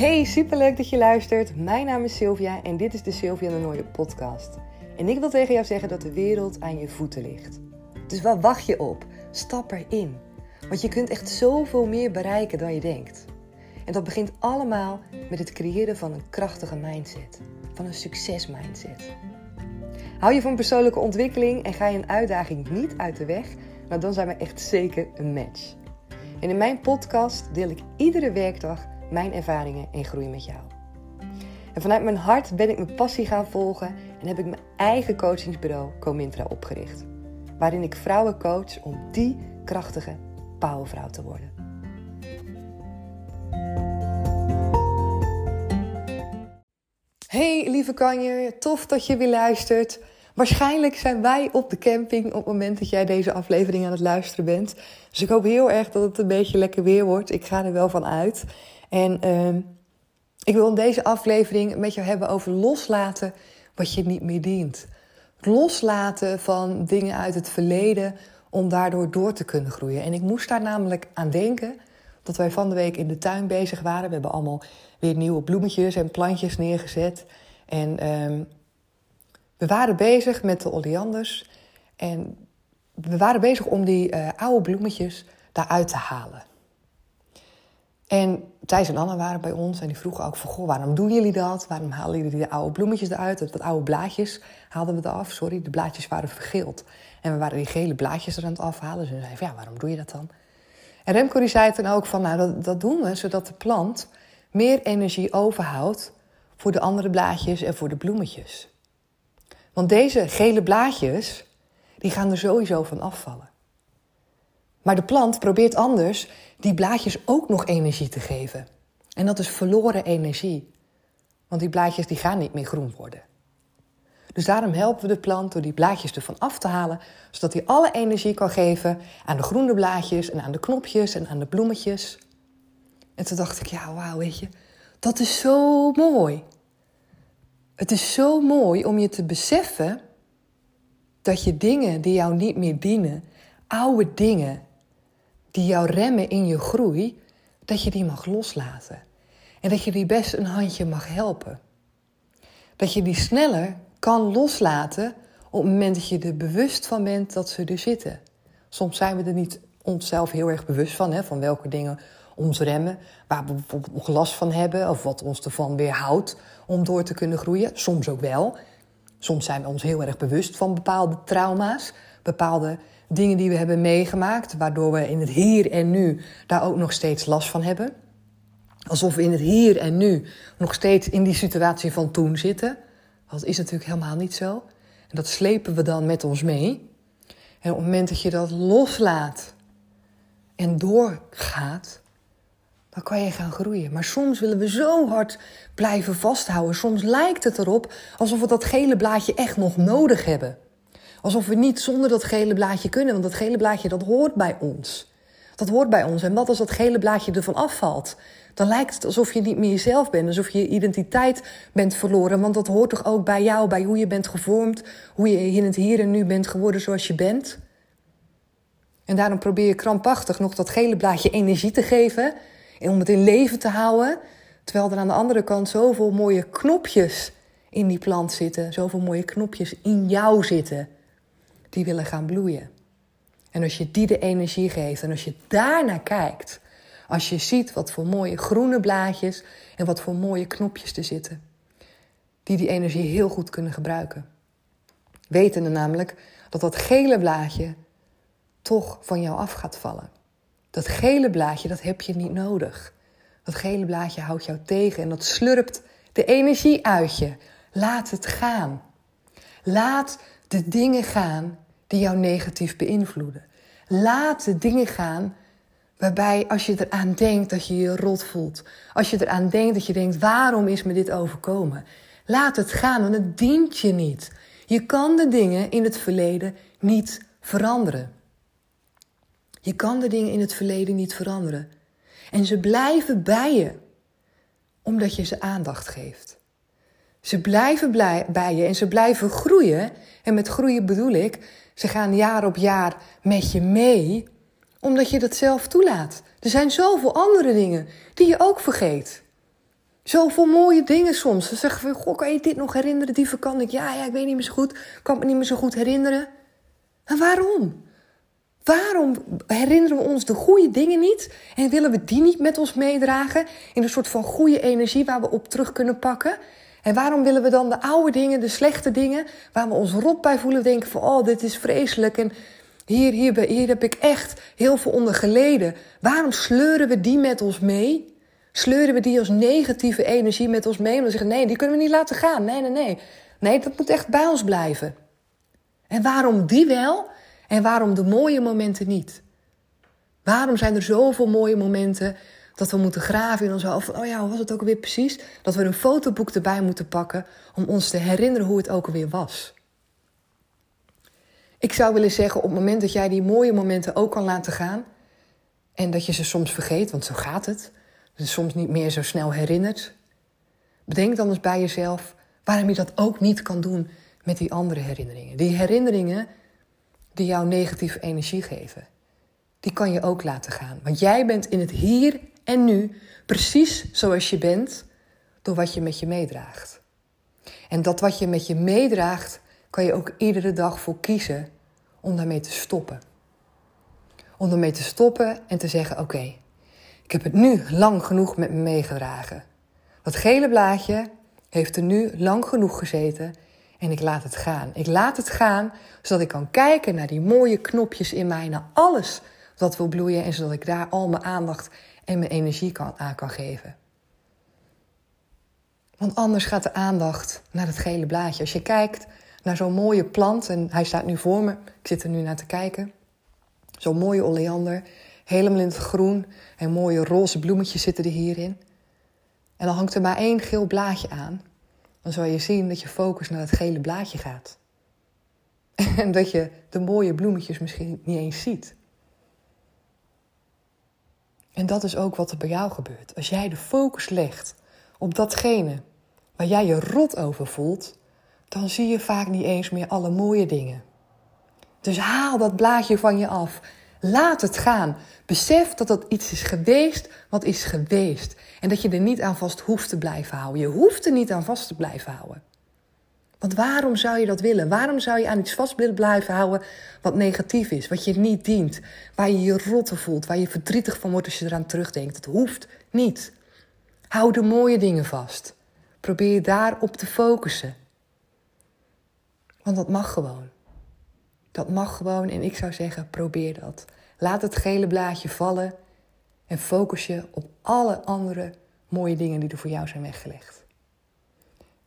Hey, superleuk dat je luistert. Mijn naam is Sylvia en dit is de Sylvia de Nooie podcast. En ik wil tegen jou zeggen dat de wereld aan je voeten ligt. Dus waar wacht je op? Stap erin. Want je kunt echt zoveel meer bereiken dan je denkt. En dat begint allemaal met het creëren van een krachtige mindset. Van een succesmindset. Hou je van persoonlijke ontwikkeling en ga je een uitdaging niet uit de weg, nou dan zijn we echt zeker een match. En in mijn podcast deel ik iedere werkdag mijn ervaringen en groei met jou. En vanuit mijn hart ben ik mijn passie gaan volgen en heb ik mijn eigen coachingsbureau Comintra opgericht. Waarin ik vrouwen coach om die krachtige powervrouw te worden. Hey lieve kanjer, tof dat je weer luistert. Waarschijnlijk zijn wij op de camping op het moment dat jij deze aflevering aan het luisteren bent. Dus ik hoop heel erg dat het een beetje lekker weer wordt. Ik ga er wel van uit. En uh, ik wil in deze aflevering met jou hebben over loslaten wat je niet meer dient. Loslaten van dingen uit het verleden om daardoor door te kunnen groeien. En ik moest daar namelijk aan denken dat wij van de week in de tuin bezig waren. We hebben allemaal weer nieuwe bloemetjes en plantjes neergezet. En uh, we waren bezig met de oleanders. En we waren bezig om die uh, oude bloemetjes daaruit te halen. En Thijs en Anna waren bij ons en die vroegen ook van... Goh, waarom doen jullie dat? Waarom halen jullie de oude bloemetjes eruit? Dat oude blaadjes haalden we eraf. Sorry, de blaadjes waren vergeeld. En we waren die gele blaadjes er aan het afhalen. Dus we zeiden van, ja, waarom doe je dat dan? En Remco die zei toen ook van, nou, dat, dat doen we... zodat de plant meer energie overhoudt voor de andere blaadjes en voor de bloemetjes. Want deze gele blaadjes, die gaan er sowieso van afvallen. Maar de plant probeert anders die blaadjes ook nog energie te geven. En dat is verloren energie. Want die blaadjes die gaan niet meer groen worden. Dus daarom helpen we de plant door die blaadjes ervan af te halen, zodat hij alle energie kan geven aan de groene blaadjes en aan de knopjes en aan de bloemetjes. En toen dacht ik, ja, wauw, weet je, dat is zo mooi. Het is zo mooi om je te beseffen dat je dingen die jou niet meer dienen, oude dingen die jou remmen in je groei, dat je die mag loslaten. En dat je die best een handje mag helpen. Dat je die sneller kan loslaten op het moment dat je er bewust van bent dat ze er zitten. Soms zijn we er niet onszelf heel erg bewust van, hè, van welke dingen ons remmen, waar we bijvoorbeeld nog last van hebben of wat ons ervan weerhoudt om door te kunnen groeien. Soms ook wel. Soms zijn we ons heel erg bewust van bepaalde trauma's, bepaalde dingen die we hebben meegemaakt, waardoor we in het hier en nu daar ook nog steeds last van hebben. Alsof we in het hier en nu nog steeds in die situatie van toen zitten. Dat is natuurlijk helemaal niet zo. En dat slepen we dan met ons mee. En op het moment dat je dat loslaat en doorgaat, dan kan je gaan groeien. Maar soms willen we zo hard blijven vasthouden. Soms lijkt het erop alsof we dat gele blaadje echt nog nodig hebben. Alsof we niet zonder dat gele blaadje kunnen, want dat gele blaadje dat hoort bij ons. Dat hoort bij ons. En wat als dat gele blaadje ervan afvalt? Dan lijkt het alsof je niet meer jezelf bent, alsof je je identiteit bent verloren. Want dat hoort toch ook bij jou, bij hoe je bent gevormd, hoe je in het hier en nu bent geworden zoals je bent. En daarom probeer je krampachtig nog dat gele blaadje energie te geven en om het in leven te houden. Terwijl er aan de andere kant zoveel mooie knopjes in die plant zitten, zoveel mooie knopjes in jou zitten die willen gaan bloeien. En als je die de energie geeft en als je daarnaar kijkt, als je ziet wat voor mooie groene blaadjes en wat voor mooie knopjes er zitten, die die energie heel goed kunnen gebruiken. Wetende namelijk dat dat gele blaadje toch van jou af gaat vallen. Dat gele blaadje, dat heb je niet nodig. Dat gele blaadje houdt jou tegen en dat slurpt de energie uit je. Laat het gaan. Laat de dingen gaan die jou negatief beïnvloeden. Laat de dingen gaan waarbij als je eraan denkt dat je je rot voelt. Als je eraan denkt dat je denkt, waarom is me dit overkomen? Laat het gaan, want het dient je niet. Je kan de dingen in het verleden niet veranderen. Je kan de dingen in het verleden niet veranderen. En ze blijven bij je, omdat je ze aandacht geeft. Ze blijven bij je en ze blijven groeien. En met groeien bedoel ik, ze gaan jaar op jaar met je mee, omdat je dat zelf toelaat. Er zijn zoveel andere dingen die je ook vergeet. Zoveel mooie dingen soms. Dan zeggen we, goh, kan je dit nog herinneren? Die vakantie. Ja, ja, ik weet niet meer zo goed. Kan me niet meer zo goed herinneren. En waarom? Waarom herinneren we ons de goede dingen niet en willen we die niet met ons meedragen in een soort van goede energie waar we op terug kunnen pakken? En waarom willen we dan de oude dingen, de slechte dingen, waar we ons rot bij voelen, denken van oh, dit is vreselijk en hier, hier, hier heb ik echt heel veel onder geleden. Waarom sleuren we die met ons mee? Sleuren we die als negatieve energie met ons mee? En we zeggen nee, die kunnen we niet laten gaan. Nee, nee, nee. Nee, dat moet echt bij ons blijven. En waarom die wel en waarom de mooie momenten niet? Waarom zijn er zoveel mooie momenten dat we moeten graven in ons hoofd? oh ja, hoe was het ook alweer precies? Dat we een fotoboek erbij moeten pakken om ons te herinneren hoe het ook alweer was. Ik zou willen zeggen, op het moment dat jij die mooie momenten ook kan laten gaan, en dat je ze soms vergeet, want zo gaat het, dus soms niet meer zo snel herinnert, bedenk dan eens bij jezelf waarom je dat ook niet kan doen met die andere herinneringen. Die herinneringen die jou negatieve energie geven, die kan je ook laten gaan. Want jij bent in het hier en nu precies zoals je bent door wat je met je meedraagt. En dat wat je met je meedraagt, kan je ook iedere dag voor kiezen om daarmee te stoppen. Om daarmee te stoppen en te zeggen: Oké, ik heb het nu lang genoeg met me meegedragen. Dat gele blaadje heeft er nu lang genoeg gezeten en ik laat het gaan. Ik laat het gaan zodat ik kan kijken naar die mooie knopjes in mij, naar alles wat wil bloeien en zodat ik daar al mijn aandacht en mijn energie kan, aan kan geven. Want anders gaat de aandacht naar het gele blaadje. Als je kijkt naar zo'n mooie plant, en hij staat nu voor me, ik zit er nu naar te kijken. Zo'n mooie oleander, helemaal in het groen en mooie roze bloemetjes zitten er hierin. En dan hangt er maar één geel blaadje aan. Dan zal je zien dat je focus naar het gele blaadje gaat. En dat je de mooie bloemetjes misschien niet eens ziet. En dat is ook wat er bij jou gebeurt. Als jij de focus legt op datgene waar jij je rot over voelt, dan zie je vaak niet eens meer alle mooie dingen. Dus haal dat blaadje van je af. Laat het gaan. Besef dat dat iets is geweest wat is geweest. En dat je er niet aan vast hoeft te blijven houden. Je hoeft er niet aan vast te blijven houden. Want waarom zou je dat willen? Waarom zou je aan iets vast willen blijven houden wat negatief is, wat je niet dient, waar je je rotte voelt, waar je verdrietig van wordt als je eraan terugdenkt? Het hoeft niet. Hou de mooie dingen vast. Probeer je daarop te focussen. Want dat mag gewoon. Dat mag gewoon en ik zou zeggen, probeer dat. Laat het gele blaadje vallen en focus je op alle andere mooie dingen die er voor jou zijn weggelegd.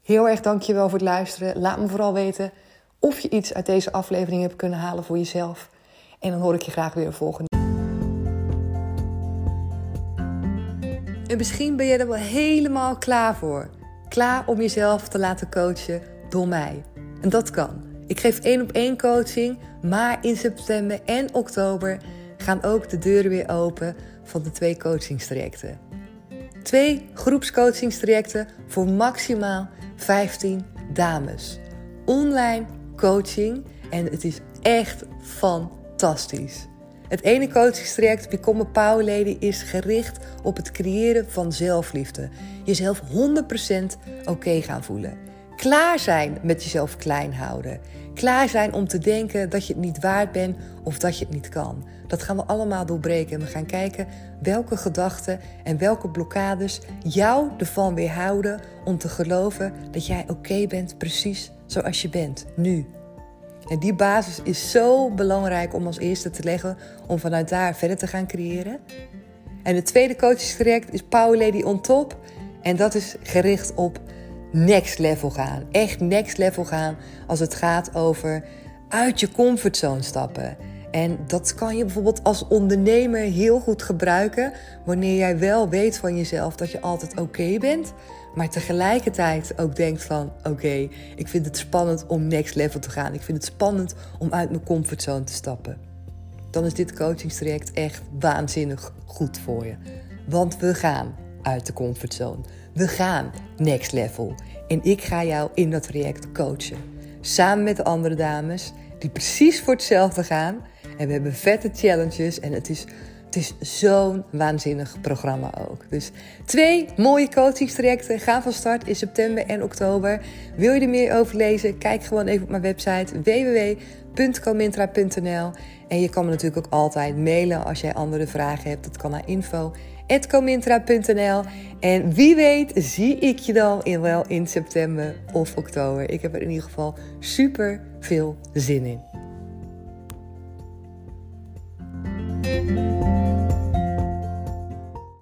Heel erg dankjewel voor het luisteren. Laat me vooral weten of je iets uit deze aflevering hebt kunnen halen voor jezelf. En dan hoor ik je graag weer volgende. En misschien ben je er wel helemaal klaar voor. Klaar om jezelf te laten coachen door mij. En dat kan. Ik geef één op één coaching, maar in september en oktober gaan ook de deuren weer open van de twee coachingstrajecten. Twee groepscoachingstrajecten voor maximaal 15 dames. Online coaching en het is echt fantastisch. Het ene coachingstraject, Become a Power Lady, is gericht op het creëren van zelfliefde. Jezelf 100% oké gaan voelen. Klaar zijn met jezelf klein houden. Klaar zijn om te denken dat je het niet waard bent of dat je het niet kan. Dat gaan we allemaal doorbreken. En we gaan kijken welke gedachten en welke blokkades jou ervan weerhouden om te geloven dat jij oké bent precies zoals je bent, nu. En die basis is zo belangrijk om als eerste te leggen om vanuit daar verder te gaan creëren. En het tweede coachingstraject is Power Lady on Top. En dat is gericht op next level gaan. Echt next level gaan als het gaat over uit je comfortzone stappen. En dat kan je bijvoorbeeld als ondernemer heel goed gebruiken wanneer jij wel weet van jezelf dat je altijd oké bent, maar tegelijkertijd ook denkt van oké, ik vind het spannend om next level te gaan. Ik vind het spannend om uit mijn comfortzone te stappen. Dan is dit coachingstraject echt waanzinnig goed voor je. Want we gaan uit de comfortzone. We gaan next level. En ik ga jou in dat traject coachen. Samen met de andere dames die precies voor hetzelfde gaan. En we hebben vette challenges. En het is het is zo'n waanzinnig programma ook. Dus twee mooie coachingstrajecten gaan van start in september en oktober. Wil je er meer over lezen? Kijk gewoon even op mijn website www.comintra.nl. En je kan me natuurlijk ook altijd mailen als jij andere vragen hebt. Dat kan naar info.comintra.nl. En wie weet zie ik je dan in, wel in september of oktober. Ik heb er in ieder geval super veel zin in.